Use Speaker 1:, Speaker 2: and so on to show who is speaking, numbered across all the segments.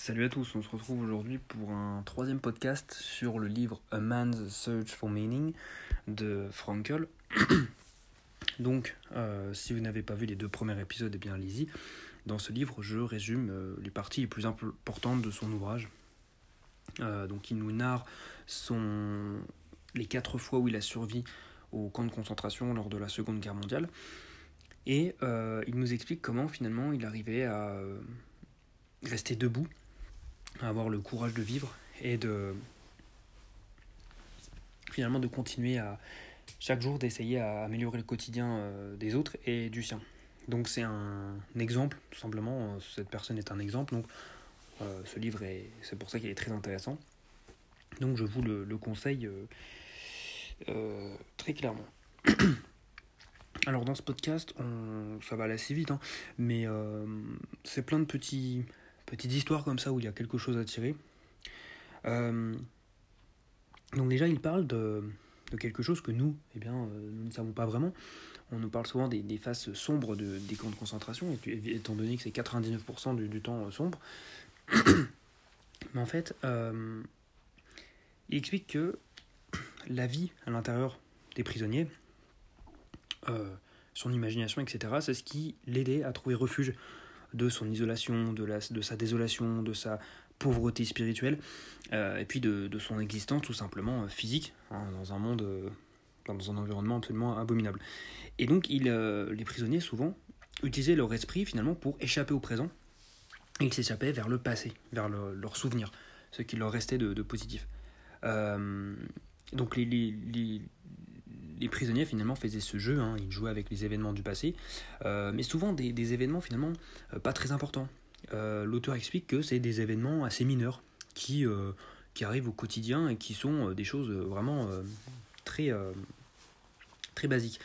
Speaker 1: Salut à tous, on se retrouve aujourd'hui pour un troisième podcast sur le livre A Man's Search for Meaning de Frankel. Donc, euh, si vous n'avez pas vu les deux premiers épisodes, eh bien allez-y. Dans ce livre, je résume euh, les parties les plus importantes de son ouvrage. Euh, donc, il nous narre son... les quatre fois où il a survécu au camp de concentration lors de la Seconde Guerre mondiale. Et il nous explique comment finalement il arrivait à rester debout, avoir le courage de vivre et de finalement de continuer à chaque jour d'essayer à améliorer le quotidien des autres et du sien. Donc c'est un exemple, tout simplement, cette personne est un exemple, donc euh, ce livre est, c'est pour ça qu'il est très intéressant. Donc je vous le, conseille euh, euh, très clairement. Alors dans ce podcast, ça va aller assez vite, hein, mais c'est plein de petits, petites histoires comme ça où il y a quelque chose à tirer. donc déjà, il parle de, quelque chose que nous, eh bien, nous ne savons pas vraiment. On nous parle souvent des, faces sombres de, des camps de concentration, étant donné que c'est 99% du, temps sombre. Mais en fait, il explique que la vie à l'intérieur des prisonniers, euh, son imagination, etc., c'est ce qui l'aidait à trouver refuge de son isolation, de, la, de sa désolation, de sa pauvreté spirituelle, euh, et puis de, de, son existence tout simplement euh, physique, hein, dans un monde, dans un environnement absolument abominable. Et donc, les prisonniers, souvent, utilisaient leur esprit finalement pour échapper au présent, et ils s'échappaient vers le passé, vers le, leur souvenir, ce qui leur restait de, positif. Euh, donc les, prisonniers finalement faisaient ce jeu, hein, ils jouaient avec les événements du passé, euh, mais souvent des, événements finalement euh, pas très importants. L'auteur explique que c'est des événements assez mineurs qui, arrivent au quotidien et qui sont des choses vraiment très, basiques.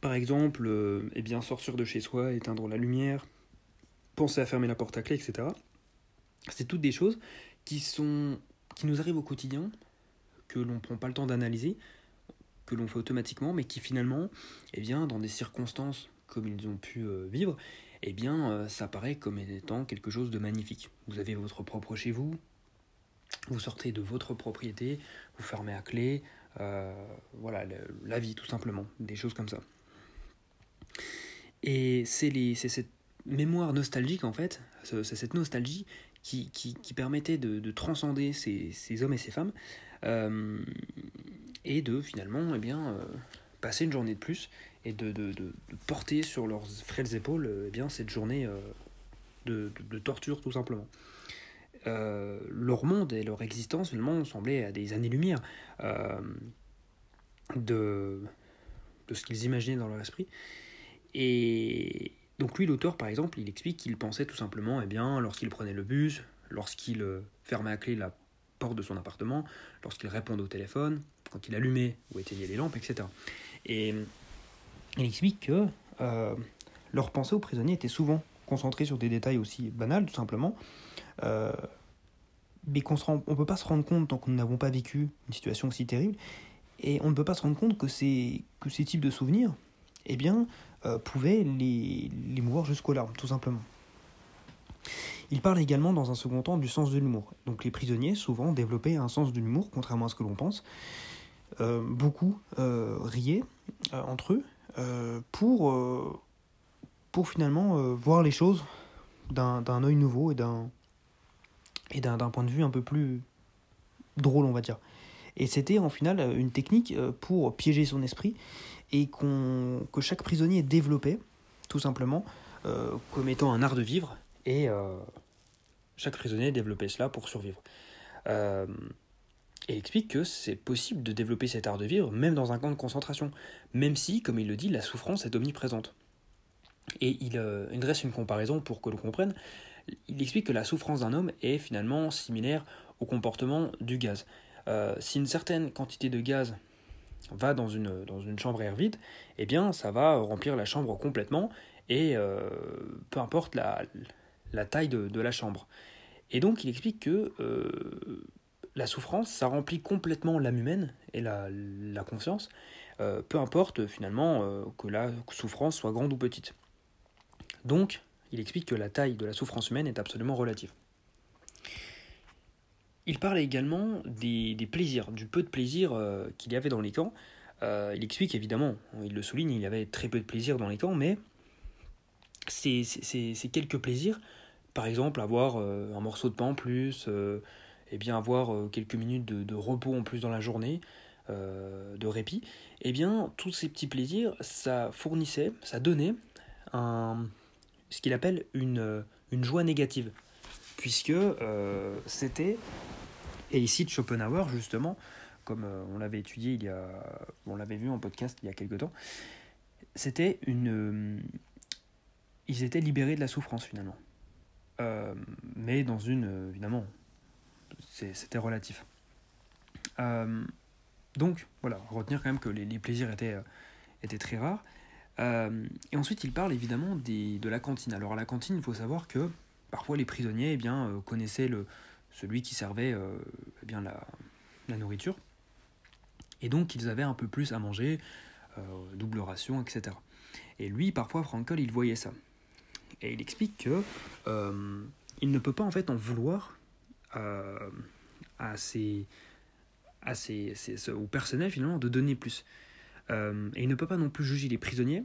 Speaker 1: par exemple, eh bien, sortir de chez soi, éteindre la lumière, penser à fermer la porte à clé, etc. C'est toutes des choses qui qui nous arrivent au quotidien, que l'on ne prend pas le temps d'analyser, que l'on fait automatiquement, mais qui finalement, eh bien, dans des circonstances comme ils ont pu euh, vivre, eh bien, euh, ça paraît comme étant quelque chose de magnifique. Vous avez votre propre chez vous, vous sortez de votre propriété, vous fermez à clé, euh, voilà, la vie tout simplement, des choses comme ça. Et c'est cette mémoire nostalgique en fait, c'est cette nostalgie qui, qui, permettait de, de transcender ces, ces, hommes et ces femmes et de finalement eh bien, euh, passer une journée de plus et de, de, porter sur leurs frêles épaules eh bien, cette journée euh, de, torture tout simplement. leur monde et leur existence finalement semblaient à des années-lumière de, de ce qu'ils imaginaient dans leur esprit. Et, donc lui, l'auteur, par exemple, il explique qu'il pensait tout simplement, eh bien, lorsqu'il prenait le bus, lorsqu'il euh, fermait à clé la porte de son appartement, lorsqu'il répondait au téléphone, quand il allumait ou éteignait les lampes, etc. Et il explique que euh, leur pensée aux prisonniers était souvent concentrée sur des détails aussi banals, tout simplement, euh, mais qu'on ne peut pas se rendre compte tant que nous n'avons pas vécu une situation aussi terrible, et on ne peut pas se rendre compte que ces, que ces types de souvenirs, eh bien, euh, pouvait les, les mouvoir jusqu'aux larmes, tout simplement. Il parle également dans un second temps du sens de l'humour. Donc les prisonniers, souvent, développaient un sens de l'humour, contrairement à ce que l'on pense. Euh, beaucoup euh, riaient entre eux pour, pour finalement voir les choses d'un œil nouveau et d'un et d'un point de vue un peu plus drôle, on va dire. Et c'était en final une technique pour piéger son esprit et que chaque prisonnier développait, tout simplement, euh, comme étant un art de vivre, et euh, chaque prisonnier développait cela pour survivre. Euh, et explique que c'est possible de développer cet art de vivre même dans un camp de concentration, même si, comme il le dit, la souffrance est omniprésente. Et il, il dresse une comparaison pour que l'on comprenne. Il explique que la souffrance d'un homme est finalement similaire au comportement du gaz. si une certaine quantité de gaz va dans une, dans une chambre à air vide, eh bien ça va remplir la chambre complètement et euh, peu importe la, la taille de, de, la chambre. Et donc il explique que euh, la souffrance, ça remplit complètement l'âme humaine et la, la conscience, euh, peu importe finalement que la souffrance soit grande ou petite. Donc il explique que la taille de la souffrance humaine est absolument relative. il parle également des, plaisirs, du peu de plaisir euh, qu'il y avait dans les camps. Euh, il explique évidemment, il le souligne, il y avait très peu de plaisir dans les camps, mais c'est quelques plaisirs, par exemple avoir un morceau de pain en plus, et bien avoir quelques minutes de, repos en plus dans la journée, de répit, et bien tous ces petits plaisirs, ça fournissait, ça donnait un, ce qu'il appelle une, une joie négative, puisque euh, c'était, et ici de Schopenhauer justement, comme euh, on l'avait étudié il y a, on l'avait vu en podcast il y a quelque temps, c'était une, euh, ils étaient libérés de la souffrance finalement, mais dans une, évidemment, c'était relatif. donc voilà, retenir quand même que les, plaisirs étaient, étaient très rares. Euh, et ensuite, il parle évidemment des, de la cantine. Alors, à la cantine, il faut savoir que parfois les prisonniers eh bien, euh, connaissaient le, celui qui servait euh, eh bien, la, la, nourriture. Et donc, ils avaient un peu plus à manger, double ration, etc. Et lui, parfois, Frankel, il voyait ça. Et il explique que il ne peut pas en fait en vouloir à ses, à ses, ses, au personnel finalement de donner plus. Euh, et il ne peut pas non plus juger les prisonniers,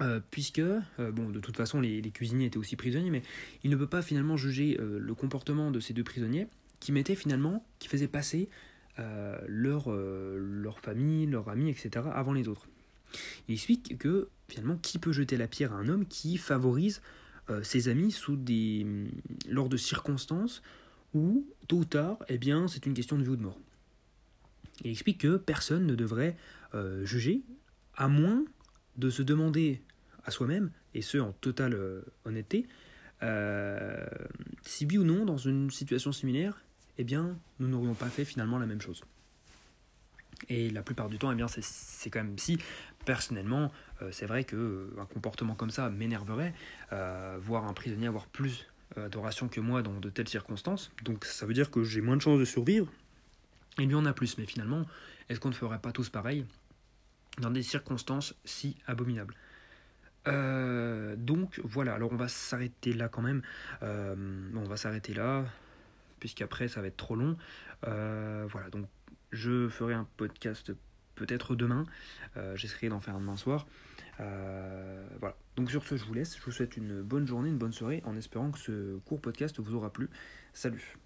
Speaker 1: euh, puisque, euh, bon, de toute façon, les, cuisiniers étaient aussi prisonniers, mais il ne peut pas finalement juger le comportement de ces deux prisonniers qui mettaient finalement, qui faisaient passer leur, leur famille, leurs amis, etc., avant les autres. Il explique que, finalement, qui peut jeter la pierre à un homme qui favorise ses amis sous des, lors de circonstances où, tôt ou tard, eh bien, c'est une question de vie ou de mort. Il explique que personne ne devrait euh, juger, à moins de se demander à soi-même, et ce en totale euh, honnêteté, euh, si oui ou non, dans une situation similaire, eh bien, nous n'aurions pas fait finalement la même chose. Et la plupart du temps, eh bien, c'est quand même si, personnellement, c'est vrai qu'un comportement comme ça m'énerverait, voir un prisonnier avoir plus d'adoration que moi dans de telles circonstances. Donc ça veut dire que j'ai moins de chances de survivre, et lui en a plus. Mais finalement, est-ce qu'on ne ferait pas tous pareil dans des circonstances si abominables? Euh, donc voilà, alors on va s'arrêter là quand même. Euh, on va s'arrêter là, puisqu'après ça va être trop long. Euh, voilà, donc je ferai un podcast peut-être demain. J'essaierai d'en faire un demain soir. voilà, donc sur ce, je vous laisse. Je vous souhaite une bonne journée, une bonne soirée, en espérant que ce court podcast vous aura plu. Salut